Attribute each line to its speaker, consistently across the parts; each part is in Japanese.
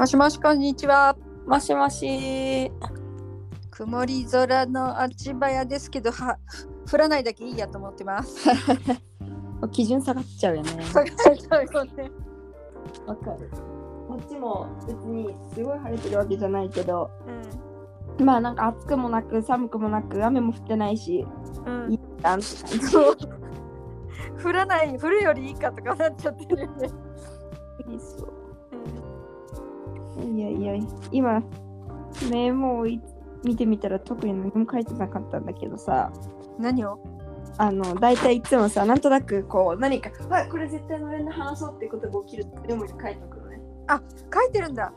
Speaker 1: もしもしこんにちは。
Speaker 2: もしもし。
Speaker 1: 曇り空の足早ですけど、は降らないだけいいやと思ってます。
Speaker 2: 基準下がっちゃうよね。
Speaker 1: 下がっちゃうよね
Speaker 2: わかる。こっちも別にすごい晴れてるわけじゃないけど、まあなんか暑くもなく寒くもなく雨も降ってないし、
Speaker 1: うん
Speaker 2: いいじゃんって感じ。
Speaker 1: そ う降らない、降るよりいいかとかなっちゃってるよね。
Speaker 2: そういやいや、今、メモをい見てみたら特に何も書いてなかったんだけどさ、
Speaker 1: 何を？
Speaker 2: あの、大体いつもさ、なんとなくこう、何か、あこれ絶対のれんで話そうってことが起きるってメモに書いておくのね。
Speaker 1: 書いてるんだ。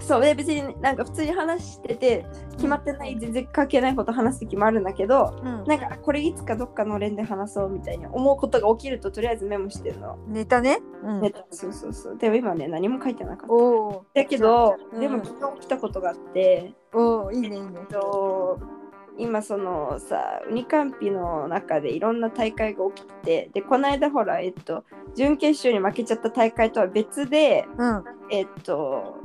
Speaker 2: そうで別になんか普通に話してて決まってない全然関係ないこと話す時もあるんだけど
Speaker 1: うん
Speaker 2: なんかこれいつかどっかの連で話そうみたいに思うことが起きるととりあえずメモしてるの、
Speaker 1: ネタね。うん
Speaker 2: ネタそうそうそうでも今ね何も書いてなかった。だけど、
Speaker 1: うん
Speaker 2: でも昨日起きたことがあって、
Speaker 1: おお、いいね、いいね
Speaker 2: えっ。と今そのさウニカンピの中でいろんな大会が起きててでこの間ほらえっと準決勝に負けちゃった大会とは別で
Speaker 1: うん。
Speaker 2: えっと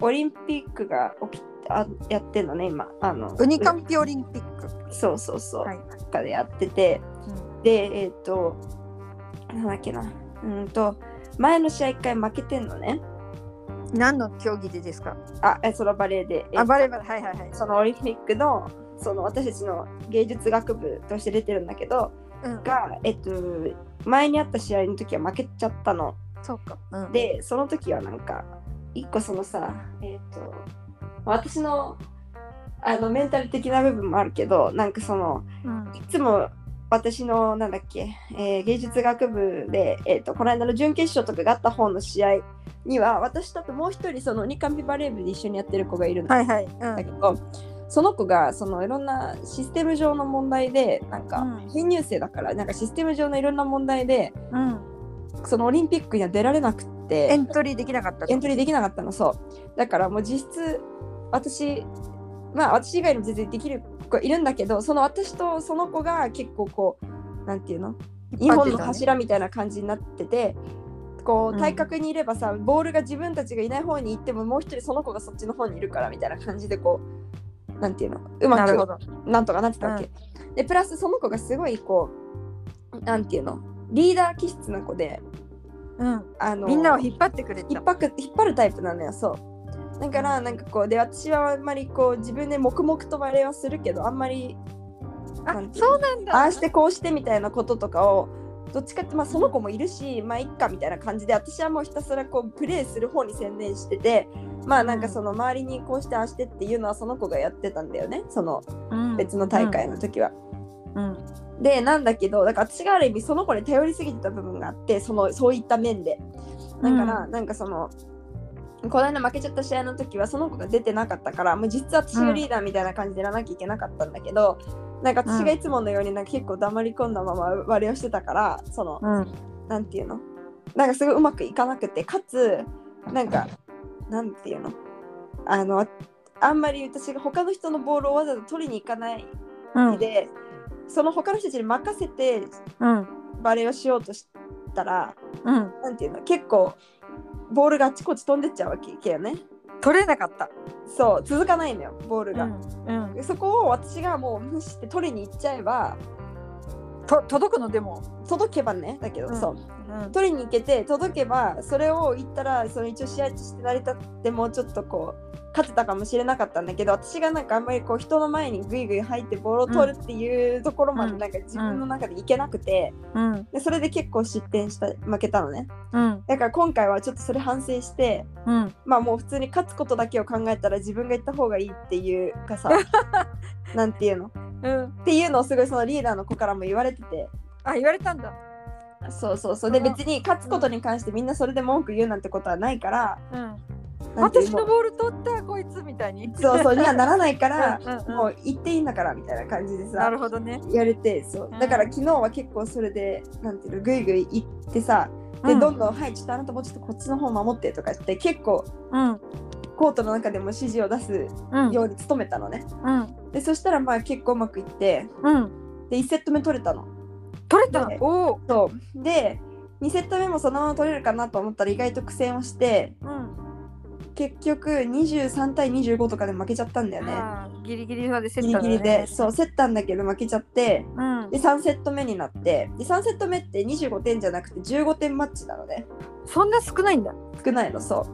Speaker 2: オリンピックが起きあやってんのね今あの
Speaker 1: ウニカンピオリンピック。
Speaker 2: そうそうそう、
Speaker 1: はい。
Speaker 2: 中でやっててでえっ、となんだっけなうんと前の試合1回負けてんのね
Speaker 1: 何の競技でですか？
Speaker 2: あえそのバレーで、え
Speaker 1: あ、バレーバレー。はいはいはい。
Speaker 2: そのオリンピックのその私たちの芸術学部として出てるんだけど
Speaker 1: うん。
Speaker 2: がえっと前にあった試合の時は負けちゃったの
Speaker 1: そうか。うん、
Speaker 2: でその時はなんか一個そのさえっ、と私のあのメンタル的な部分もあるけどなんかその
Speaker 1: うん。
Speaker 2: いつも私のなんだっけ、えー芸術学部で、えー、とこの間の準決勝とかがあった方の試合には私とあともう一人そのニカンピバレー部で一緒にやってる子がいるんだけど、その子がそのいろんなシステム上の問題でなんか
Speaker 1: うん
Speaker 2: 編入生だからなんかシステム上のいろんな問題で
Speaker 1: うん。
Speaker 2: そのオリンピックには出られなくって。
Speaker 1: エントリーできなかった。
Speaker 2: エントリーできなかったのそう。だからもう実質私まあ私以外にも全然できる子いるんだけどその私とその子が結構こうなんていうの？日本の柱みたいな感じになっててこ
Speaker 1: う
Speaker 2: うん。対角にいればさ、ボールが自分たちがいない方に行ってももう一人その子がそっちの方にいるからみたいな感じでこうなんていうの？うまく
Speaker 1: な
Speaker 2: んとかなってたわけ、でプラスその子がすごいこうなんていうの？リーダー気質な子で
Speaker 1: うん。
Speaker 2: あの
Speaker 1: みんなを引っ張ってくれた。
Speaker 2: 引っ張く引っ張るタイプなのよそうだからなんかこうで私はあんまりこう自分で黙々とバレエはするけどあんまり
Speaker 1: あそうなんだ。
Speaker 2: ああしてこうしてみたいなこととかをどっちかってまあその子もいるしまあいっかみたいな感じで私はもうひたすらこうプレーする方に専念しててまあなんかその周りにこうしてああしてっていうのはその子がやってたんだよねその
Speaker 1: うん
Speaker 2: 別の大会の時は。
Speaker 1: うん。
Speaker 2: でなんだけどだから私がある意味その子に頼りすぎてた部分があってそのそういった面で。だから、なんかそのこの間負けちゃった試合の時はその子が出てなかったからもう実は私がリーダーみたいな感じでやらなきゃいけなかったんだけど、なんか私がいつものようになんか結構黙り込んだまま割れをしてたからその
Speaker 1: うん。
Speaker 2: なんていうの？なんかすごいうまくいかなくてかつなんかなんていうの？あのあんまり私が他の人のボールをわざわざ取りに行かない
Speaker 1: うん。
Speaker 2: で、その他の人たちに任せて
Speaker 1: うん。
Speaker 2: バレーをしようとしたら
Speaker 1: うん。
Speaker 2: なんていうの結構ボールがあっちこっち飛んでっちゃうわけよね
Speaker 1: 取れなかった。
Speaker 2: そう続かないのよボールが、
Speaker 1: うん。うん。
Speaker 2: でそこを私がもう無視して取りに行っちゃえば
Speaker 1: と届くの？でも。
Speaker 2: 届けばねだけど、
Speaker 1: うん
Speaker 2: そう
Speaker 1: うん。
Speaker 2: 取りに行けて届けばそれを言ったらその一応試合として成り立ってもうちょっとこう勝てたかもしれなかったんだけど私がなんかあんまりこう人の前にグイグイ入ってボールを取るっていうところまで
Speaker 1: うん
Speaker 2: なんか自分の中でいけなくて、
Speaker 1: うん。
Speaker 2: でそれで結構失点した負けたのね
Speaker 1: うん。
Speaker 2: だから今回はちょっとそれ反省して
Speaker 1: うん。
Speaker 2: まあもう普通に勝つことだけを考えたら自分が言った方がいいっていうかさ なんていうの？
Speaker 1: うん。
Speaker 2: っていうのをすごいそのリーダーの子からも言われてて
Speaker 1: あ、言われたんだ。
Speaker 2: そうそうそうで
Speaker 1: うん
Speaker 2: 別に勝つことに関してみんなそれで文句言うなんてことはないから
Speaker 1: うん。私のボール取ったこいつみたいに。
Speaker 2: そうそうにはならないから
Speaker 1: うん
Speaker 2: もう言っていいんだからみたいな感じで
Speaker 1: な
Speaker 2: さ
Speaker 1: るほどね。
Speaker 2: やれてそう
Speaker 1: うん
Speaker 2: だから昨日は結構それでなんていうのグイグイ行ってさで
Speaker 1: うん
Speaker 2: どんどん「はいちょっとあなたもうちょっとこっちの方守って」とか言って結構
Speaker 1: うん。
Speaker 2: コートの中でも指示を出す
Speaker 1: うん。
Speaker 2: ように努めたのね
Speaker 1: うん。
Speaker 2: でそしたらまあ結構うまくいって
Speaker 1: うん。
Speaker 2: で1セット目取れたの
Speaker 1: 取れた？
Speaker 2: で
Speaker 1: おお。
Speaker 2: そうで2セット目もそのまま取れるかなと思ったら意外と苦戦をして
Speaker 1: うん。
Speaker 2: 結局23対25とかで負けちゃったんだよね。
Speaker 1: ギリギリまで競っ
Speaker 2: ギ
Speaker 1: たんだね
Speaker 2: リギリで、そう、競ったんだけど負けちゃって、
Speaker 1: うん
Speaker 2: で、3セット目になって、で、3セット目って25点じゃなくて15点マッチなのね。
Speaker 1: そんな少ないんだ
Speaker 2: 少ないの、そ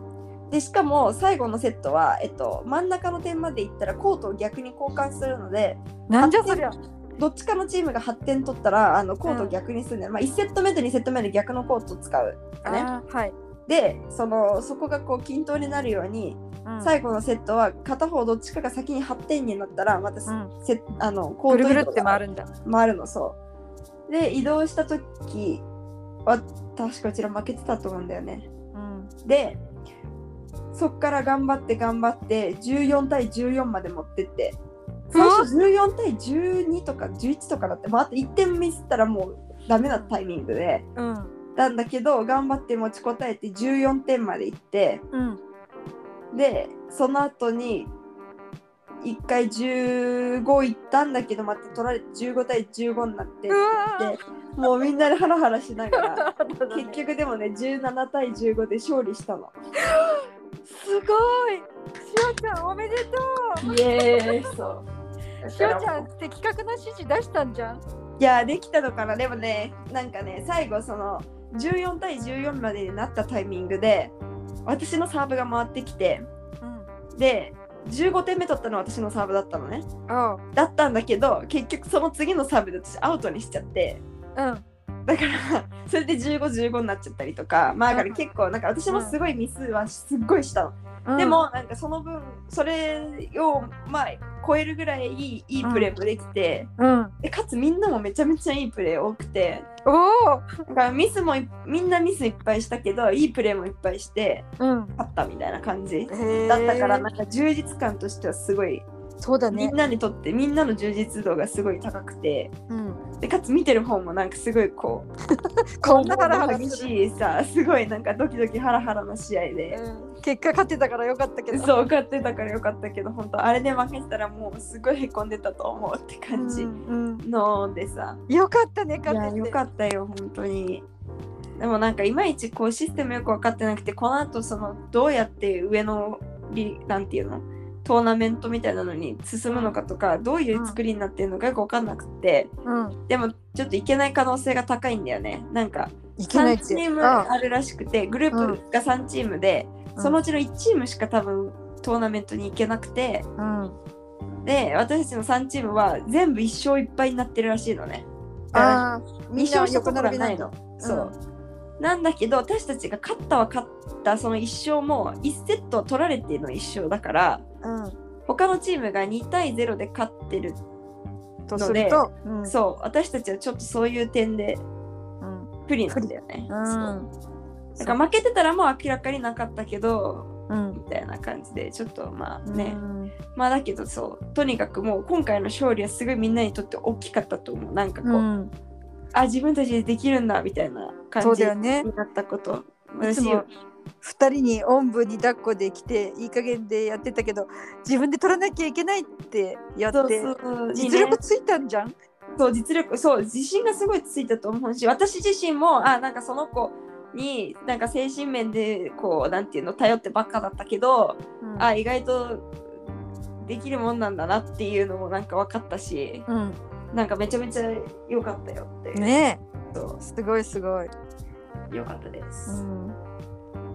Speaker 2: う。で、しかも最後のセットは、えっと、真ん中の点まで行ったらコートを逆に交換するので、
Speaker 1: なんじゃそりゃ
Speaker 2: どっちかのチームが8点取ったら、あのコートを逆にするんだよ。まあ、1セット目と2セット目で逆のコートを使う。ね。
Speaker 1: はい、
Speaker 2: で、その、そこがこう均等になるように、
Speaker 1: うん。
Speaker 2: 最後のセットは片方どっちかが先に8点になったらまたせ、
Speaker 1: うん。
Speaker 2: せあのコート
Speaker 1: ぐるって回るんだ。
Speaker 2: 回るのそう。で移動した時は確かうちら負けてたと思うんだよね。
Speaker 1: うん。
Speaker 2: でそっから頑張って頑張って14対14まで持ってって最初14対12とか11とかだって、まあ、あと1点ミスったらもうダメなタイミングで
Speaker 1: うん
Speaker 2: なんだけど頑張って持ちこたえて14点までいって
Speaker 1: うん。
Speaker 2: でその後に1回15いったんだけどまた取られて15対15になって
Speaker 1: うわ
Speaker 2: でもうみんなでハラハラしながら
Speaker 1: ー
Speaker 2: 結局でもね17対15で勝利したの。
Speaker 1: すごい。しおちゃんおめでと
Speaker 2: イエーイそう
Speaker 1: うしおちゃん的確な指示出したんじゃん？
Speaker 2: いやできたのかな？でもねなんかね最後その14対14までになったタイミングで私のサーブが回ってきて
Speaker 1: うん。
Speaker 2: で15点目取ったのは私のサーブだったのね。
Speaker 1: あ
Speaker 2: だったんだけど結局その次のサーブで私アウトにしちゃって
Speaker 1: あ
Speaker 2: だからそれで1515になっちゃったりとかまあだから結構なんか私もすごいミスはすっごいしたの、
Speaker 1: うん。
Speaker 2: でもなんかその分それをまあ超えるぐらいいいいいプレーもできて、
Speaker 1: うん。
Speaker 2: でかつみんなもめちゃめちゃいいプレー多くて
Speaker 1: おお
Speaker 2: だからミスもいみんなミスいっぱいしたけどいいプレーもいっぱいして
Speaker 1: うん。
Speaker 2: 勝ったみたいな感じだったからなんか充実感としてはすごい
Speaker 1: そうだね。
Speaker 2: みんなにとってみんなの充実度がすごい高くて。
Speaker 1: うん。
Speaker 2: でかつ見てる方もなんかすごいこう
Speaker 1: こんなハラハラ
Speaker 2: 激しいさすごいなんかドキドキハラハラな試合で、
Speaker 1: うん。結果勝ってたからよかったけど。
Speaker 2: そう勝ってたからよかったけど本当あれで負けてたらもうすごいへこんでたと思うって感じ
Speaker 1: うん
Speaker 2: のでさ、
Speaker 1: うんよかったね
Speaker 2: い
Speaker 1: 勝てて。
Speaker 2: やよかったよ本当に。でもなんかいまいちこうシステムよく分かってなくてこの後そのどうやって上のリなんていうのトーナメントみたいなのに進むのかとかどういう作りになってるのかよく分かんなくて
Speaker 1: うん。
Speaker 2: でもちょっといけない可能性が高いんだよね。なんか
Speaker 1: いけないっ
Speaker 2: 3
Speaker 1: て
Speaker 2: チーム
Speaker 1: あ
Speaker 2: あるらしくてグループが3チームで、
Speaker 1: うん。
Speaker 2: そのうちの1チームしか多分トーナメントに行けなくて
Speaker 1: うん。
Speaker 2: で私たちの3チームは全部1勝1敗になってるらしいのね。
Speaker 1: あー
Speaker 2: 2勝したことがないの、
Speaker 1: ん
Speaker 2: そう、なんだけど私たちが勝ったは勝ったその1勝も1セット取られての1勝だから
Speaker 1: うん、
Speaker 2: 他のチームが2対0で勝ってる
Speaker 1: とすると、うん、
Speaker 2: そう私たちはちょっとそういう点で不利なんだよね。
Speaker 1: うん、
Speaker 2: だか負けてたらもう明らかになかったけど、
Speaker 1: うん、
Speaker 2: みたいな感じでちょっとまあね、
Speaker 1: うん、
Speaker 2: まあだけどそうとにかくもう今回の勝利はすごいみんなにとって大きかったと思う。なんかこう、
Speaker 1: うん、
Speaker 2: あ自分たちでできるんだみたいな感じになったこと。
Speaker 1: ね、私2人におんぶに抱っこできていい加減でやってたけど自分で取らなきゃいけないってやって実力ついたんじゃん？
Speaker 2: そう、実力そう自信がすごいついたと思うし私自身もあなんかその子になんか精神面でこうなんていうの頼ってばっかだったけど、
Speaker 1: うん、
Speaker 2: あ意外とできるもんなんだなっていうのもなんか分かったし、
Speaker 1: うん、
Speaker 2: なんかめちゃめちゃ良かったよって
Speaker 1: ねすごいすごい。
Speaker 2: 良かったです、
Speaker 1: うん。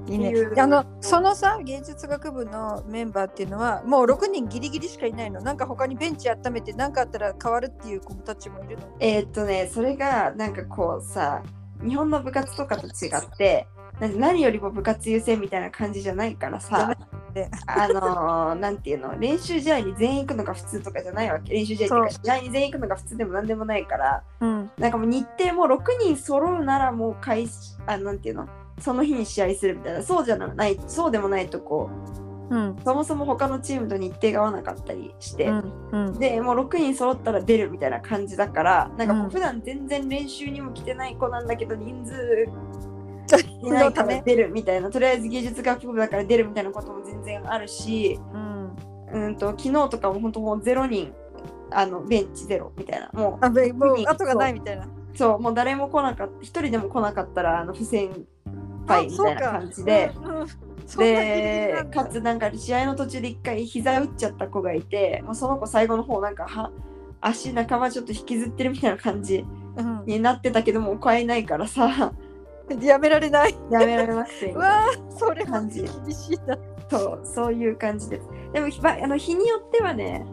Speaker 1: いいね。あのそのさ芸術学部のメンバーっていうのはもう6人ギリギリしかいないの。なんか他にベンチ温めて何かあったら変わるっていう子たちもいるの。
Speaker 2: えーっとねそれがなんかこうさ日本の部活とかと違って何よりも部活優先みたいな感じじゃないからさ
Speaker 1: て。
Speaker 2: あのーなんていうの？練習試合に全員行くのが普通とかじゃないわけ。練習試合っていうか
Speaker 1: そ
Speaker 2: 試合に全員行くのが普通でも何でもないから
Speaker 1: うん。
Speaker 2: なんかもう日程も6人揃うならもう開始あなんていうの？その日に試合するみたいな。そうじゃない。そうでもないとこ。
Speaker 1: うん。
Speaker 2: そもそも他のチームと日程が合わなかったりして、
Speaker 1: うんうん。
Speaker 2: でもう6人揃ったら出るみたいな感じだからなんか普段全然練習にも来てない子なんだけど人数 いない
Speaker 1: ため
Speaker 2: ら出るみたいな。とりあえず芸術学部だから出るみたいなことも全然あるし
Speaker 1: うん。
Speaker 2: うんと昨日とかも本当もう0人。あのベンチゼロみたいな。も
Speaker 1: あべもう後がないみたいな。
Speaker 2: う。そう。もう誰も来なかった。一人でも来なかったらあの不戦敗みたいな感じで、でかつなんか試合の途中で一回膝打っちゃった子がいてもうその子最後の方なんかは足半ばちょっと引きずってるみたいな感じ
Speaker 1: うん。
Speaker 2: になってたけどもう超えないからさ。
Speaker 1: やめられない。
Speaker 2: やめられなくてみ
Speaker 1: う
Speaker 2: たいな
Speaker 1: わーそれは
Speaker 2: 感じ。
Speaker 1: 厳しいな。
Speaker 2: そうそういう感じです。でもひばあの日によってはね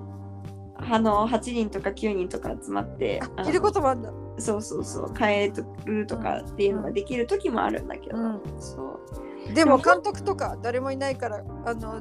Speaker 2: あの8人とか9人とか集まって
Speaker 1: いることもあるんだ。
Speaker 2: そうそうそう変えるとかっていうのができる時もあるんだけど、
Speaker 1: うん。
Speaker 2: そう。
Speaker 1: でも監督とか誰もいないから、あの、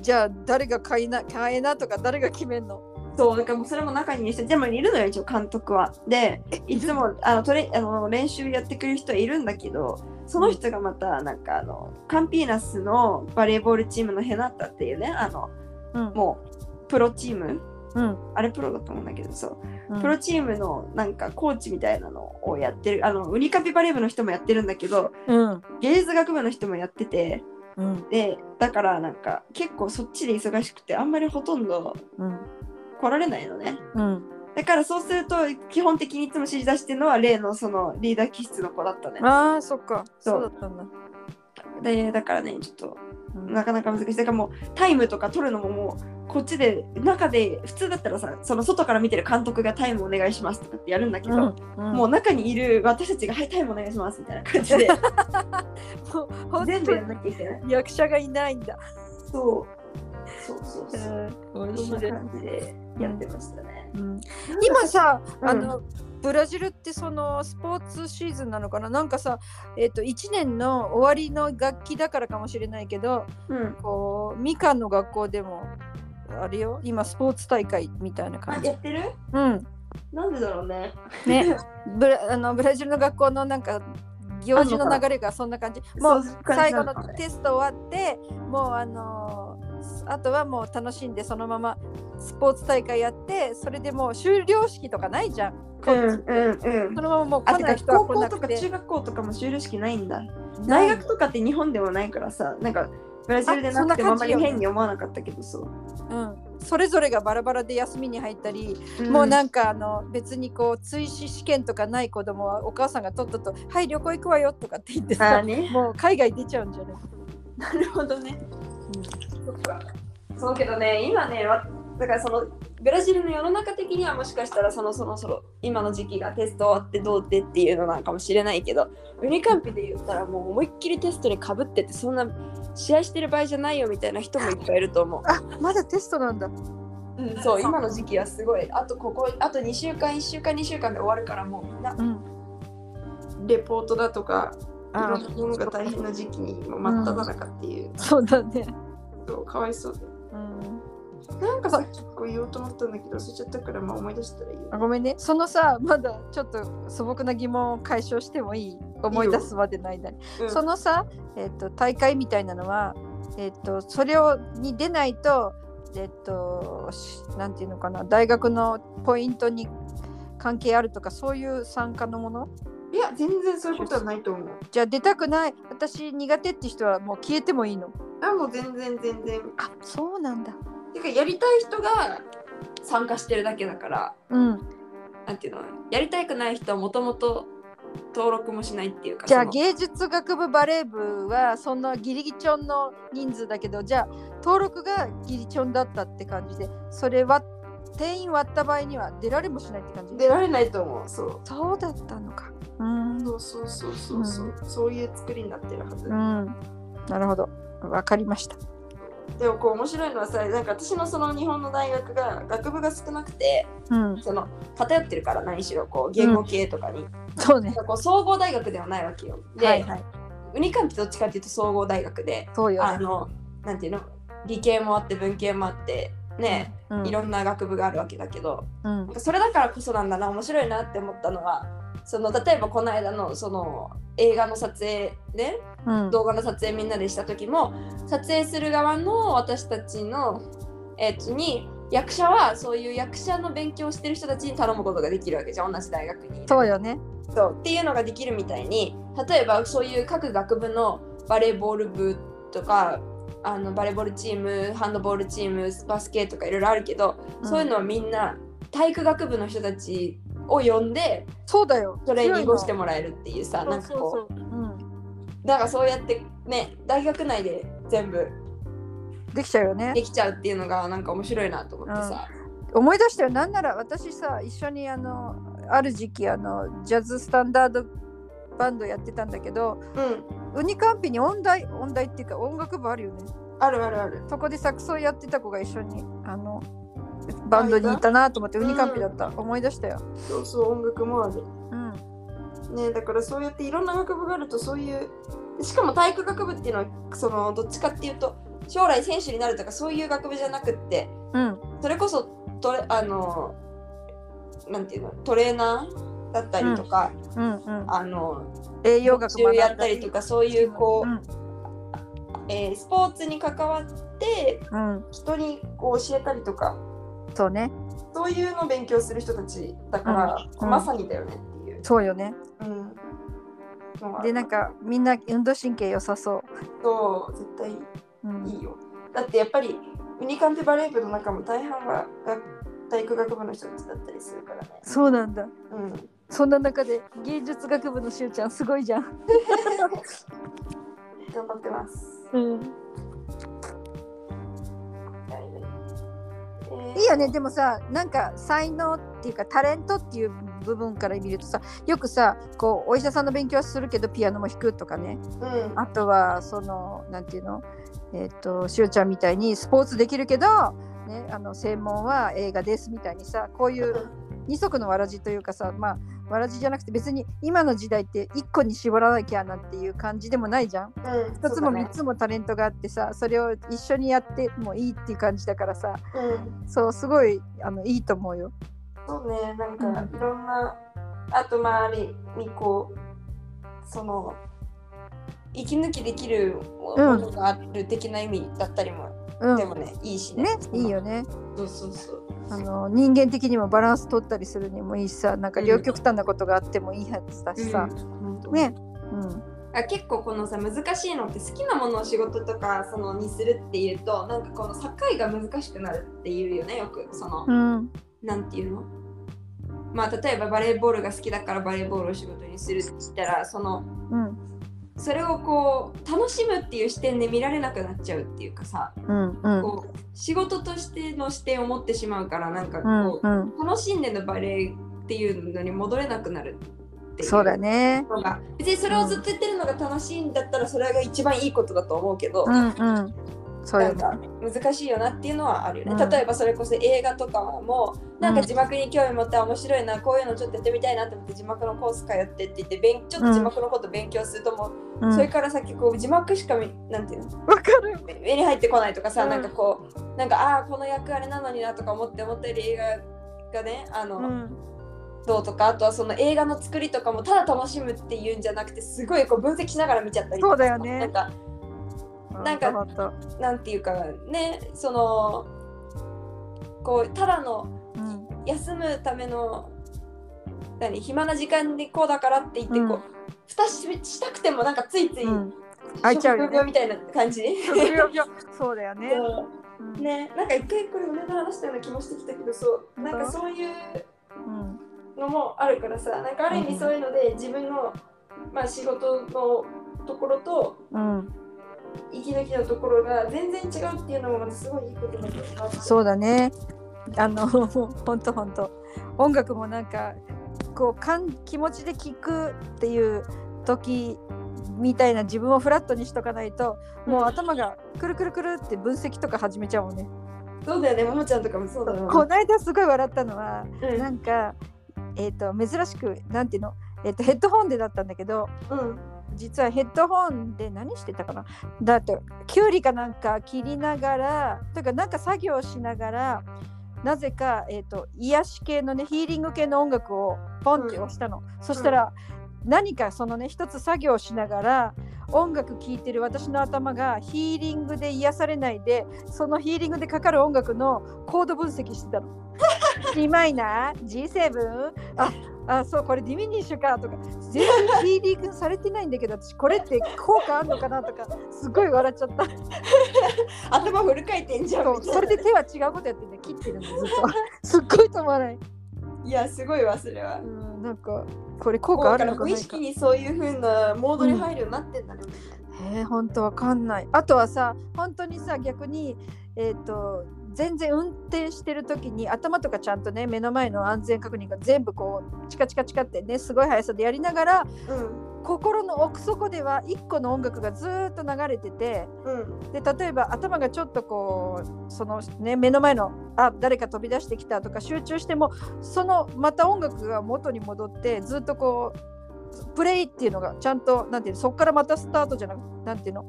Speaker 1: じゃあ誰が変えな変えなとか誰が決めんの？
Speaker 2: そう、なんかもうそれも中にいる人、でもいるのよ、一応監督は。で、いつもあのトレあの練習やってくれる人はいるんだけど、その人がまた、なんかあの、カンピーナスのバレーボールチームのヘナッタっていうね、あの、
Speaker 1: うん。
Speaker 2: もう、プロチーム、
Speaker 1: うん。
Speaker 2: あれプロだと思うんだけど、そう、
Speaker 1: うん
Speaker 2: プロチームのなんかコーチみたいなのをやってる、あの、ウニカピバレー部の人もやってるんだけど、
Speaker 1: うん。
Speaker 2: 芸術学部の人もやってて、
Speaker 1: うん。
Speaker 2: で、だからなんか結構そっちで忙しくて、あんまりほとんど
Speaker 1: うん。
Speaker 2: 来られないのね。
Speaker 1: うん。
Speaker 2: だからそうすると基本的にいつも指示出してるのは例のそのリーダー気質の子だったね。
Speaker 1: ああ、そっか。
Speaker 2: そう
Speaker 1: そうだったんだ。
Speaker 2: でだからねちょっと
Speaker 1: うん
Speaker 2: なかなか難しい。だからもうタイムとか取るのももうこっちで中で普通だったらさその外から見てる監督がタイムお願いしますとかってやるんだけど、
Speaker 1: うん
Speaker 2: もう中にいる私たちがはいタイムお願いしますみたいな感じで
Speaker 1: もう本
Speaker 2: 全部やん
Speaker 1: 当
Speaker 2: なきゃいけない。
Speaker 1: に役者がいないんだ。
Speaker 2: そうそうそうそう。
Speaker 1: 面
Speaker 2: そんな。感じでやってましたね。
Speaker 1: うん今さ、
Speaker 2: うん
Speaker 1: あのブラジルってそのスポーツシーズンなのかな？なんかさ、えっと1年の終わりの楽器だからかもしれないけど
Speaker 2: うん。
Speaker 1: こうみかんの学校でもあれよ今スポーツ大会みたいな
Speaker 2: あ
Speaker 1: 感じ
Speaker 2: や。ってる？
Speaker 1: うん
Speaker 2: なんでだろうね。
Speaker 1: ね ブラあのブラジルの学校のなんか行事の流れがそんな感じ。もう最後のテスト終わってもうあのーあとはもう楽しんでそのままスポーツ大会やってそれでもう終了式とかないじゃん。
Speaker 2: うんうんうん
Speaker 1: そ。のままもう来ない人は
Speaker 2: 高校とか
Speaker 1: 来なくて。
Speaker 2: 中学校とかも修了式ないんだ。大学とかって日本でもないからさ、なんかブラジルでなくてもあんまり変に思わなかったけどそう。
Speaker 1: うん、それぞれがバラバラで休みに入ったり、
Speaker 2: ん
Speaker 1: もうなんかあの別にこう追試試験とかない子供はお母さんがとっとと「はい旅行行くわよ」とかって言って
Speaker 2: あ
Speaker 1: さ
Speaker 2: ーね。
Speaker 1: もう海外出ちゃうんじゃない、
Speaker 2: なるほどね。そっか。そうけどね、今ね、わだからそのブラジルの世の中的にはもしかしたらそのそのその今の時期がテスト終わってどうでっていうのなのかもしれないけどウニカンピで言ったらもう思いっきりテストにかぶっててそんな試合してる場合じゃないよみたいな人もいっぱいいると思う。
Speaker 1: あまだテストなんだ。
Speaker 2: うん、そう今の時期はすごいあとここあと2週間1週間2週間で終わるからもうみんな
Speaker 1: うん、
Speaker 2: レポートだとかい
Speaker 1: あ
Speaker 2: ろんなものが大変な時期に真っ只中っていう、
Speaker 1: そうだね。
Speaker 2: そうかわいそうで
Speaker 1: うん、
Speaker 2: なんかさっきこう言おうと思ったんだけど忘れちゃったからまあ思い出したらいいよ。
Speaker 1: あごめんね。そのさまだちょっと素朴な疑問を解消してもいい？思い出すまでの間に。
Speaker 2: うん。
Speaker 1: そのさ、えっと大会みたいなのは、えっとそれをに出ないと、えっとしなんていうのかな大学のポイントに関係あるとかそういう参加のもの？
Speaker 2: いや全然そういうことはないと思う。
Speaker 1: じゃあ出たくない。私苦手って人はもう消えてもいいの？
Speaker 2: あもう全然全然。
Speaker 1: あそうなんだ
Speaker 2: てかやりたい人が参加してるだけだから
Speaker 1: うん。
Speaker 2: なんていうのやりたくない人はもともと登録もしないっていうか
Speaker 1: じゃあ芸術学部バレー部はそんなギリギチョンの人数だけどじゃあ登録がギリチョンだったって感じでそれは定員割った場合には出られもしないって感じ？
Speaker 2: 出られないと思うそう。
Speaker 1: そうだったのか。うん。
Speaker 2: そうそうそうそうそう、そういう作りになってるはず、
Speaker 1: うん。なるほど。わかりました
Speaker 2: でもこう面白いのはさなんか私のその日本の大学が学部が少なくて
Speaker 1: うん。
Speaker 2: その偏ってるから何しろこう言語系とかに、
Speaker 1: そうね。
Speaker 2: なんかこう総合大学ではないわけよ。で、
Speaker 1: はいはい。
Speaker 2: ウニカンってどっちかっていうと総合大学で
Speaker 1: そうよ。ね
Speaker 2: あのなんていうの？理系もあって文系もあってね、
Speaker 1: うん。
Speaker 2: いろんな学部があるわけだけど、
Speaker 1: うん。
Speaker 2: それだからこそなんだな面白いなって思ったのはその例えばこの間のその映画の撮影ね
Speaker 1: うん。
Speaker 2: 動画の撮影みんなでした時も撮影する側の私たちのえっとに役者はそういう役者の勉強をしてる人たちに頼むことができるわけじゃん。同じ大学に。
Speaker 1: そうよね。
Speaker 2: そう。っていうのができるみたいに例えばそういう各学部のバレーボール部とかあのバレーボールチームハンドボールチームバスケとかいろいろあるけど、そういうのはみんな体育学部の人たちを呼んで
Speaker 1: そうだよ。
Speaker 2: トレーニングをして
Speaker 1: も
Speaker 2: もらえるっていうさなんかこう
Speaker 1: そう。そうそう。うん。
Speaker 2: だからそうやってね大学内で全部
Speaker 1: できちゃうよね。
Speaker 2: できちゃうっていうのがなんか面白いなと思ってさ、
Speaker 1: 思い出したよ。なんなら私さ一緒にあのある時期あのジャズスタンダードバンドやってたんだけど
Speaker 2: うん、
Speaker 1: ウニカンピに音大音大っていうか音楽部あるよね。
Speaker 2: あるあるある。
Speaker 1: そこでサクソやってた子が一緒にあのバンドにいたなと思ってウニカンピだった、思い出したよ。
Speaker 2: そうそう音楽もある。
Speaker 1: うん。
Speaker 2: ねだからそうやっていろんな学部があるとそういうしかも体育学部っていうのはそのどっちかっていうと将来選手になるとかそういう学部じゃなくって
Speaker 1: うん。
Speaker 2: それこそトレあのなんていうのトレーナーだったりとか、
Speaker 1: うんうん
Speaker 2: あの
Speaker 1: 栄養学
Speaker 2: 中やったりとかそういうこう、
Speaker 1: うん。
Speaker 2: えースポーツに関わって
Speaker 1: うん。
Speaker 2: 人にこう教えたりとか
Speaker 1: そうね
Speaker 2: そういうのを勉強する人たちだから、
Speaker 1: うん
Speaker 2: まさにだよねっていう。
Speaker 1: そうよね
Speaker 2: うん
Speaker 1: でなんかみんな運動神経良さそ
Speaker 2: そう絶対
Speaker 1: う、うん、
Speaker 2: いいよ。だってやっぱりウニカンペバレー部の中も大半はが体育学部の人たちだったりするからね。
Speaker 1: そうなんだ
Speaker 2: うん。
Speaker 1: そんな中で芸術学部のしゅうちゃんすごいじゃん、
Speaker 2: 頑張ってます。
Speaker 1: うん、いいよね。でもさなんか才能っていうかタレントっていう部分から見るとさよくさこうお医者さんの勉強はするけどピアノも弾くとかね。
Speaker 2: うん。
Speaker 1: あとはそのなんていうの？えっ、としおちゃんみたいにスポーツできるけど、ね、あの専門は映画ですみたいにさこういう二足のわらじというかさまあわらじじゃなくて別に今の時代って一個に絞らなきゃなんていう感じでもないじゃん。
Speaker 2: うん。
Speaker 1: 一つも三つもタレントがあってさそれを一緒にやってもいいっていう感じだからさ
Speaker 2: そうん。
Speaker 1: そうすごいあのいいと思うよ。
Speaker 2: そうね、なん
Speaker 1: うん
Speaker 2: かいろんな、あとまあある意味こう、その、息抜きできるも
Speaker 1: うん
Speaker 2: のがある的な意味だったりも、
Speaker 1: うん。
Speaker 2: でもね、いいしね。
Speaker 1: ねいいよね。
Speaker 2: そうそうそう。
Speaker 1: あの人間的にもバランス取ったりするにもいいしさなんか両極端なことがあってもいいはずだしさ、
Speaker 2: うん。
Speaker 1: ね、うん、
Speaker 2: あ結構このさ難しいのって好きなものを仕事とかそのにするっていうとなんかこの境が難しくなるっていうよねよく。その、
Speaker 1: うん、
Speaker 2: なんていうの？まあ例えばバレーボールが好きだからバレーボールを仕事にするって言ったらその
Speaker 1: うん、
Speaker 2: それをこう楽しむっていう視点で見られなくなっちゃうっていうかさ、
Speaker 1: うん、うん、
Speaker 2: こう仕事としての視点を持ってしまうからなんか
Speaker 1: うん、
Speaker 2: こ
Speaker 1: うん、
Speaker 2: う、楽しんでのバレーっていうのに戻れなくなるっていう
Speaker 1: そうだね。
Speaker 2: のが別にそれをずっと言ってるのが楽しいんだったらそれが一番いいことだと思うけど、
Speaker 1: うん、うん、そう。
Speaker 2: なんか難しいよなっていうのはあるよね、
Speaker 1: うん。
Speaker 2: 例えばそれこそ映画とかもなんか字幕に興味持って面白いなこういうのちょっとやってみたいなと思って字幕のコース通ってって言って勉ちょっと字幕のこと勉強するともう、
Speaker 1: うん。
Speaker 2: それから先こう字幕しか見なんていうの？
Speaker 1: わかる。
Speaker 2: 目に入ってこないとかさ、
Speaker 1: うん。
Speaker 2: なんかこうなんかああーこの役あれなのになとか思って思ったより映画がねあの、
Speaker 1: うん、
Speaker 2: どうとかあとはその映画の作りとかもただ楽しむっていうんじゃなくてすごいこう分析しながら見ちゃったりとか
Speaker 1: そうだよね。
Speaker 2: なんかなんかなんていうかねそのこうただの
Speaker 1: うん、
Speaker 2: 休むための何暇な時間でこうだからって言ってこう、
Speaker 1: うん
Speaker 2: 蓋ししたくてもなんかついつい、
Speaker 1: うん、開いちゃうよね。
Speaker 2: 職業みたいな感じ？
Speaker 1: そうだよね。う。ん。
Speaker 2: ねなんか一回これ梅の話したような気もしてきたけどそうなんかそういう
Speaker 1: うん、
Speaker 2: のもあるからさなんかある意味そういうので自分の、まあ、仕事のところと
Speaker 1: うん、
Speaker 2: 息抜きのところが全然違うっていうのもすごいいいことだと思います。
Speaker 1: そうだね。あの、ほんとほんと。音楽もなんか、こう、かん気持ちで聴くっていう時みたいな自分をフラットにしとかないと、もう頭がくるくるくるって分析とか始めちゃうもんね。
Speaker 2: そうだよね、ももちゃんとかもそうだよ
Speaker 1: この間すごい笑ったのは、
Speaker 2: うん
Speaker 1: なんか、えっ、と、珍しく、なんていうの、えっ、と、ヘッドホンでだったんだけど、
Speaker 2: うん。
Speaker 1: 実はヘッドホンで何してたかな？だってきゅうりかなんか切りながらというかなんか作業しながらなぜか、えー、と癒し系のねヒーリング系の音楽をポンって押したの、そしたら、何かそのね一つ作業しながら音楽聴いてる私の頭がヒーリングで癒されないでそのヒーリングでかかる音楽のコード分析してたの。D マイナー？G7 ああそうこれディミニッシュかとか。全然ヒーリングされてないんだけど私これって効果あるのかなとかすごい笑っちゃった。
Speaker 2: 頭フル回転じゃん
Speaker 1: それで手は違うことやってね切ってるんだずっと。すっごい止まらない、
Speaker 2: いや、すごいわ、それは。
Speaker 1: う。ん、なんかこれ効果あるのかないか。
Speaker 2: 識にそういう風なモードに入るようになってんだね。
Speaker 1: えー、本当わかんない。あとはさ、本当にさ、逆に、えっ、と、全然運転してる時に頭とかちゃんとね目の前の安全確認が全部こうチカチカチカってねすごい速さでやりながら
Speaker 2: うん。
Speaker 1: 心の奥底では1個の音楽がずーっと流れてて
Speaker 2: うん。
Speaker 1: で例えば頭がちょっとこうそのね目の前のあ誰か飛び出してきたとか集中してもそのまた音楽が元に戻ってずっとこうプレイっていうのがちゃんとなんていうのそこからまたスタートじゃなくなんていうの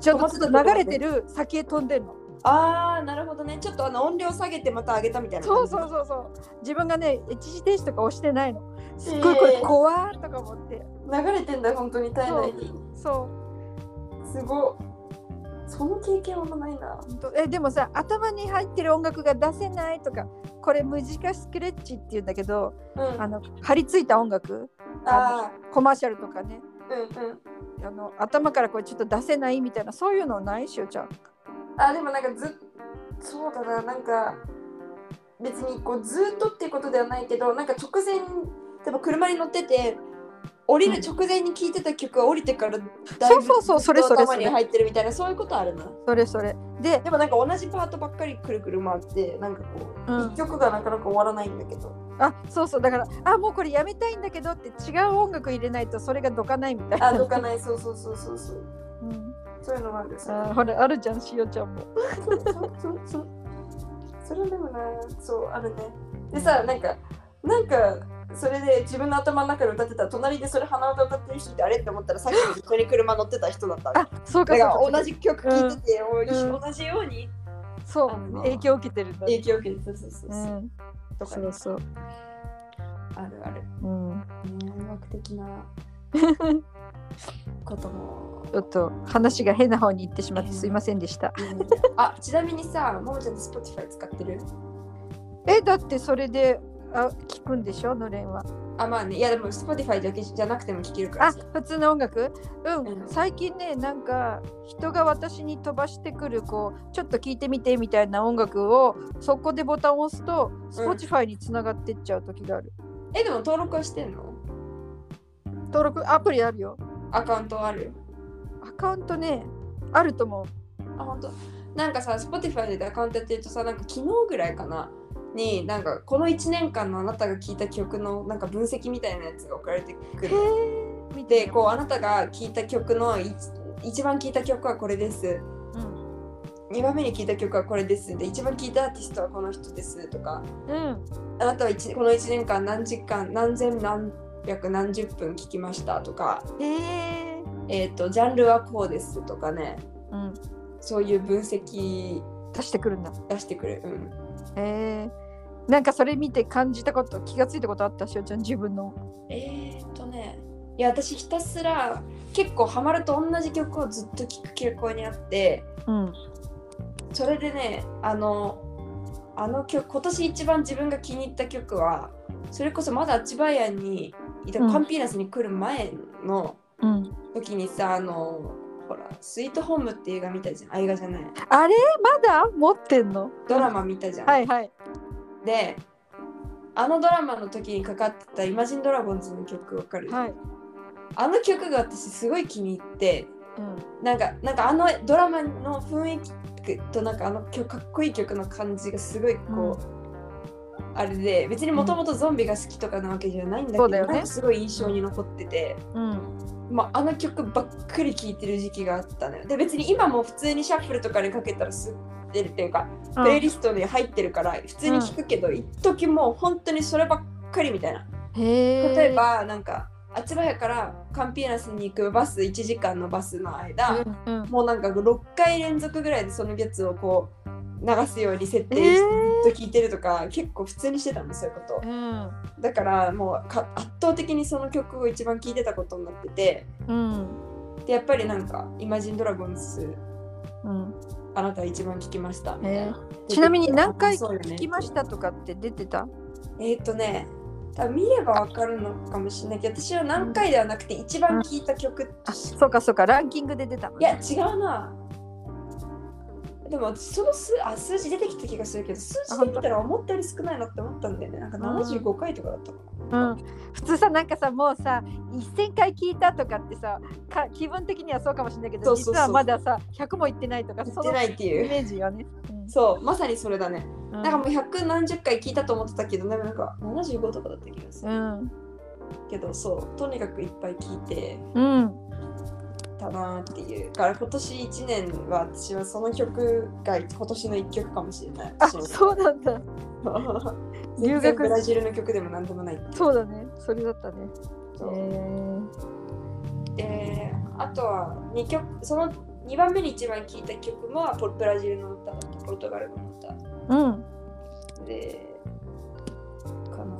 Speaker 1: ちゃんと流れてる先へ飛んでるの。
Speaker 2: ああなるほどね。ちょっとあの音量下げてまた上げたみたいな
Speaker 1: そうそうそうそう。自分がね一時停止とか押してないの。すっごいこれ怖ーとか思って。
Speaker 2: 流れてんだ本当に体内に。
Speaker 1: そう。
Speaker 2: すごっ。その経験はないな。
Speaker 1: えでもさ頭に入ってる音楽が出せないとかこれムジカスクレッチっていうんだけど
Speaker 2: うん。
Speaker 1: あの張り付いた音楽
Speaker 2: あ
Speaker 1: コマーシャルとかね。
Speaker 2: ーうんうん。
Speaker 1: あの頭からこれちょっと出せないみたいなそういうのない？しおちゃん
Speaker 2: あでもなんかずっそうだななんか別にこうずっとっていうことではないけどなんか直前例えば車に乗ってて降りる直前に聴いてた曲が降りてからだいぶ
Speaker 1: そうそうそうそれそれ
Speaker 2: ずっと頭に入ってるみたいなそういうことあるな。
Speaker 1: それそれ。で
Speaker 2: でもなんか同じパートばっかりくるくる回ってなんかこう、
Speaker 1: うん。
Speaker 2: 一曲がなかなか終わらないんだけど。
Speaker 1: あそうそう。だからあもうこれやめたいんだけどって違う音楽入れないとそれがどかないみたいな。
Speaker 2: あどかない。そうそうそうそうそう。
Speaker 1: うん、
Speaker 2: そういうのがあるんですよ
Speaker 1: あほらあるじゃんしおちゃんも。
Speaker 2: それでもなそうあるね。でさなんかなんかそれで自分の頭の中で歌ってたら隣でそれ鼻歌歌ってる人ってあれって思ったらさっきも一緒に車乗ってた人だった
Speaker 1: あそうか
Speaker 2: 同じ曲聴いてて、
Speaker 1: うん
Speaker 2: 同じように
Speaker 1: そう影響を受けてるんだね。
Speaker 2: 影響を受けてたそうそうそう、
Speaker 1: う。ん。
Speaker 2: とかね。
Speaker 1: そうそう。
Speaker 2: あるある、
Speaker 1: うん。
Speaker 2: ね、音楽的なことも、
Speaker 1: ちょっと話が変な方に行ってしまってすいませんでした。
Speaker 2: うん。あちなみにさももちゃんって Spotify 使ってる？
Speaker 1: え、だってそれであ聞くんでしょ、のれんは。
Speaker 2: あまあね。いやでも Spotify だけじゃなくても聴けるから
Speaker 1: あ
Speaker 2: さ、
Speaker 1: 普通の音楽？うん、
Speaker 2: うん。
Speaker 1: 最近ね、なんか人が私に飛ばしてくる、こう、ちょっと聞いてみてみたいな音楽を、そこでボタンを押すと、Spotify につながってっちゃう時がある。
Speaker 2: えでも登録はしてんの？
Speaker 1: 登録、アプリあるよ。
Speaker 2: アカウントあるよ
Speaker 1: アカウントね、あると思う。
Speaker 2: あ本当なんかさ Spotify でアカウントやってるとさなんか昨日ぐらいかなになんかこの1年間のあなたが聴いた曲のなんか分析みたいなやつが送られてく
Speaker 1: へ
Speaker 2: る
Speaker 1: え。見て
Speaker 2: でこうあなたが聴いた曲のい一番聴いた曲はこれです
Speaker 1: うん。
Speaker 2: 2番目に聴いた曲はこれですで一番聴いたアーティストはこの人ですとか
Speaker 1: うん。
Speaker 2: あなたは一この1年間何時間何千何百何十分聴きましたとか
Speaker 1: へえ。
Speaker 2: えっ、とジャンルはこうですとかね
Speaker 1: うん。
Speaker 2: そういう分析
Speaker 1: 出してくるんだ。
Speaker 2: 出してくれる、うん、
Speaker 1: へえ。なんかそれ見て感じたこと、気がついたことあったしおちゃん、自分の。
Speaker 2: えーっとねいや私ひたすら結構ハマると同じ曲をずっと聴く傾向にあって
Speaker 1: うん。
Speaker 2: それでねあのあの曲今年一番自分が気に入った曲はそれこそまだ千葉屋にカンピーナスに来る前の
Speaker 1: うん。
Speaker 2: 時にさ、あのほら「スイートホーム」って映画見たじゃんあ映画じゃない
Speaker 1: あれ？まだ持ってんの？
Speaker 2: ドラマ見たじゃん、
Speaker 1: はいはい。
Speaker 2: であのドラマの時にかかってた「イマジンドラゴンズ」の曲わかる、
Speaker 1: はい。
Speaker 2: あの曲が私すごい気に入って
Speaker 1: うん。
Speaker 2: なんかなんかあのドラマの雰囲気となんかあの曲かっこいい曲の感じがすごいこう、あれで別にもともとゾンビが好きとかなわけじゃないんだけど、
Speaker 1: そう
Speaker 2: んかすごい印象に残ってて、
Speaker 1: うん。
Speaker 2: まあ、あの曲ばっかり聴いてる時期があったのよ。で別に今も普通にシャッフルとかにかけたら吸ってるっていうか、プレイリストに入ってるから普通に聴くけど、一時もう本当にそればっかりみたいな。例え、ばなんかあちばやからカンピーナスに行くバス1時間のバスの間、
Speaker 1: うんうん、
Speaker 2: もうなんか6回連続ぐらいでそのやつをこう流すように設定してず
Speaker 1: えー
Speaker 2: っと聴いてるとか、結構普通にしてたのそういうこと。
Speaker 1: うん。
Speaker 2: だからもうか圧倒的にその曲を一番聴いてたことになってて
Speaker 1: うん。
Speaker 2: でやっぱりなんか「イマジンドラゴンズ
Speaker 1: うん。
Speaker 2: あなた一番聴きました」みたいな、
Speaker 1: ちなみに何回
Speaker 2: そうよね
Speaker 1: 聞きましたとかって出てた？
Speaker 2: えーっ、とね多分見ればわかるのかもしれないけど私は何回ではなくて一番聴いた曲
Speaker 1: あ、そうかそうか、ランキングで出たの、
Speaker 2: いや違うなでも私その数あ数字出てきた気がするけど数字で見たら思ったより少ないなって思ったんだよね。なんか75回とかだったかな、
Speaker 1: うん、普通さなんかさもうさ1000回聞いたとかってさか気分的にはそうかもしれないけど
Speaker 2: そうそうそう。
Speaker 1: 実はまださ100も言ってないとか
Speaker 2: 言ってないっていう。
Speaker 1: イメージよね。
Speaker 2: そうまさにそれだね、
Speaker 1: うん。
Speaker 2: なんかもう100何十回聞いたと思ってたけどでもなんか75とかだった気がする、
Speaker 1: うん。
Speaker 2: けどそうとにかくいっぱい聞いて。
Speaker 1: うん
Speaker 2: たなっていう。から今年1年は私はその曲が今年の1曲かもしれない。
Speaker 1: あそうなんだ。
Speaker 2: 全
Speaker 1: 留学
Speaker 2: 然ブラジルの曲でもなんでもない。
Speaker 1: そうだね。それだったね。へ
Speaker 2: であとは2曲その2番目に一番聴いた曲もポルブラジルの歌だった。ポルトガルの歌。
Speaker 1: ーうん。
Speaker 2: でかな。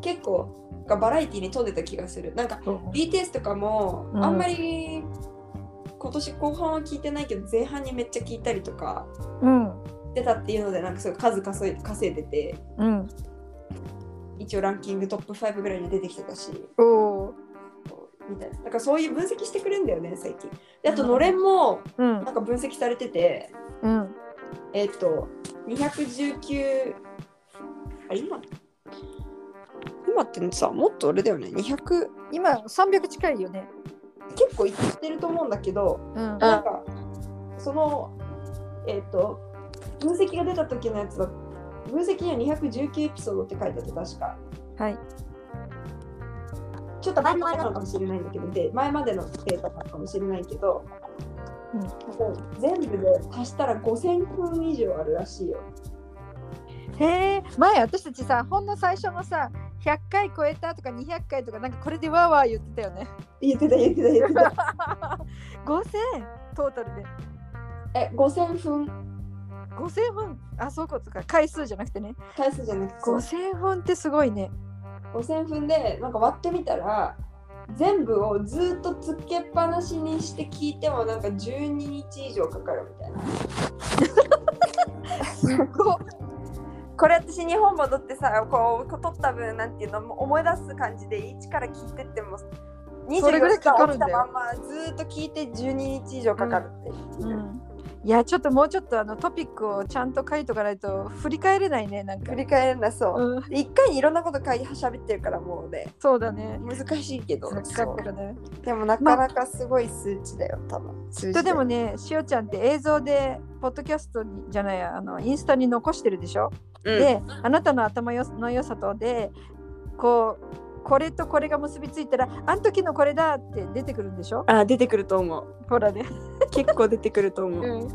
Speaker 2: 結構がバラエティに富んでた気がする。なんか BTS とかも
Speaker 1: うん。
Speaker 2: あんまり今年後半は聞いてないけど前半にめっちゃ聞いたりとか
Speaker 1: うん。
Speaker 2: 出たっていうのでなんかすごい数稼い稼いでて。
Speaker 1: うん。
Speaker 2: 一応ランキングトップ5ぐらいに出てきてたし。みたいな。だからそういう分析してくれるんだよね最近。であとのれんも
Speaker 1: うん。
Speaker 2: なんか分析されてて
Speaker 1: うん。
Speaker 2: えっ、と219あれ今？今ってさもっとあれだよね。200
Speaker 1: 今300近いよね。
Speaker 2: 結構いってると思うんだけど
Speaker 1: うん。
Speaker 2: なんかそのえっ、と分析が出た時のやつだ分析には219エピソードって書いてあって確か。
Speaker 1: はい。
Speaker 2: ちょっと前までなのかもしれないんだけどで前までのデータなのかもしれないけど、
Speaker 1: うん。
Speaker 2: もう全部で足したら5000分以上あるらしいよ。
Speaker 1: へえ前私たちさほんの最初のさ100回超えたとか200回とかなんかこれでわーわー言ってたよね。
Speaker 2: 言ってた言ってた言ってた
Speaker 1: 5000トータルで。
Speaker 2: え5000分
Speaker 1: 5000分？あそういうことか回数じゃなくてね。
Speaker 2: 回数じゃなくてそう
Speaker 1: 5000分ってすごいね。
Speaker 2: 5000分でなんか割ってみたら全部をずっとつけっぱなしにして聞いてもなんか12日以上かかるみたいな。
Speaker 1: すごい。
Speaker 2: これ私日本戻ってさこうこう撮った分なんていうのも思い出す感じで一から聞いてっても
Speaker 1: それぐら
Speaker 2: 24
Speaker 1: い
Speaker 2: 時間起きたまんまずっと聞いて12日以上かかるっていう、
Speaker 1: うん、いやちょっともうちょっとあのトピックをちゃんと書いとかないと振り返れないねなんか。
Speaker 2: 振。り返るんだそう、
Speaker 1: うん、
Speaker 2: で一回にいろんなこと書い喋ってるからもうね
Speaker 1: そうだね。
Speaker 2: 難しいけど。
Speaker 1: ね。
Speaker 2: でもなかなかすごい数値だよ多分。数字
Speaker 1: きっとでもね、しおちゃんって映像で、ポッドキャストにじゃないや、あのインスタに残してるでしょ、
Speaker 2: うん
Speaker 1: で、あなたの頭よの良さとで、こう、これとこれが結びついたら、あの時のこれだって出てくるんでしょ？
Speaker 2: あ出てくると思う
Speaker 1: ほらね。
Speaker 2: 結構出てくると思う、
Speaker 1: うん。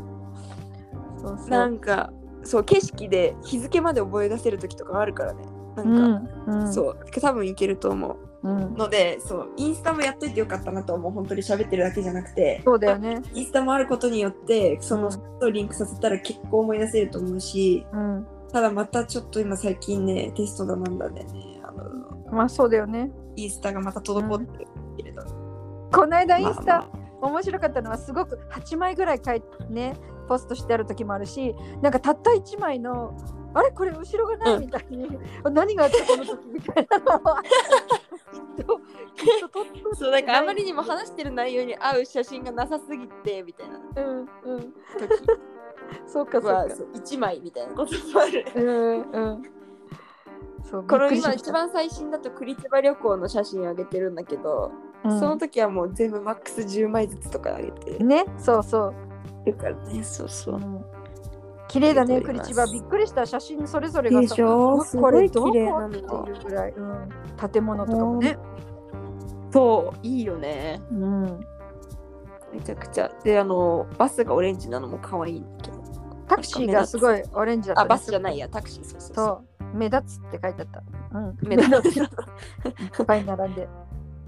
Speaker 1: そうそう。
Speaker 2: なんかそう景色で日付まで覚え出せる時とかあるからねなんか、
Speaker 1: うん、うん、
Speaker 2: そう多分いけると思う
Speaker 1: うん。
Speaker 2: のでそうインスタもやっといてよかったなと思う本当に喋ってるだけじゃなくて
Speaker 1: そうだよね。
Speaker 2: インスタもあることによってその
Speaker 1: うん
Speaker 2: 2つをリンクさせたら結構思い出せると思うし
Speaker 1: うん。
Speaker 2: ただまたちょっと今最近ねテストだなんだでね。あの
Speaker 1: まあそうだよね。
Speaker 2: インスタがまた滞ってるけれど、
Speaker 1: この間インスタ、
Speaker 2: まあま
Speaker 1: 面白かったのはすごく8枚ぐらい書いてねポストしてある時もあるしなんかたった1枚のあれ？これ後ろがない？
Speaker 2: うん。
Speaker 1: みたいに、何があったこの時みたいなのはきっときっと撮っと
Speaker 2: あそうなんかあまりにも話してる内容に合う写真がなさすぎてみたいな。
Speaker 1: うんうん。
Speaker 2: 時
Speaker 1: そうかそうか。
Speaker 2: はそう1枚みたいな。こともある
Speaker 1: うんうんそう
Speaker 2: この今一番最新だとクリティバ旅行の写真上げてるんだけど、
Speaker 1: うん。
Speaker 2: その時はもう全部マックス10枚ずつとか上げて
Speaker 1: ねそうそう、
Speaker 2: るからね。そうそう。う。
Speaker 1: ん、綺麗だねクリチバびっくりした写真それぞれが
Speaker 2: でしょ？
Speaker 1: うわ
Speaker 2: すごい
Speaker 1: これどこっていうぐらい、うん、建物とかもね、
Speaker 2: そういいよね。
Speaker 1: うん、
Speaker 2: めちゃくちゃ。であのバスがオレンジなのも可愛いんだけど
Speaker 1: タクシーがすごいオレンジだった、ね、
Speaker 2: あバスじゃないや。タクシーそうそう
Speaker 1: そう。目立つって書いてあった。うん、
Speaker 2: 目立つ。
Speaker 1: いっぱい並んで。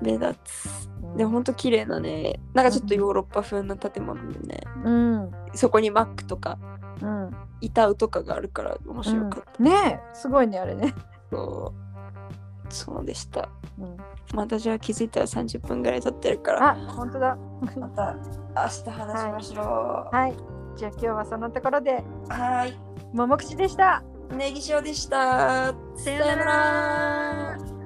Speaker 2: 目立つ。
Speaker 1: うん。
Speaker 2: でほんと綺麗なね。なんかちょっとヨーロッパ風な建物でね。
Speaker 1: うん、
Speaker 2: そこにマックとか
Speaker 1: うん、
Speaker 2: 板ウとかがあるから面白かった、
Speaker 1: ねえ、すごいね、あれね。
Speaker 2: そう。そうでした。
Speaker 1: うん、
Speaker 2: またじゃあ気づいたら30分ぐらい経ってるから。
Speaker 1: あ、本当だ。
Speaker 2: また明日話しましょう。は
Speaker 1: はい。じゃあ今日はそのところで、
Speaker 2: ーい。
Speaker 1: ももくちでした。
Speaker 2: ネギ塩でした。
Speaker 1: さようなら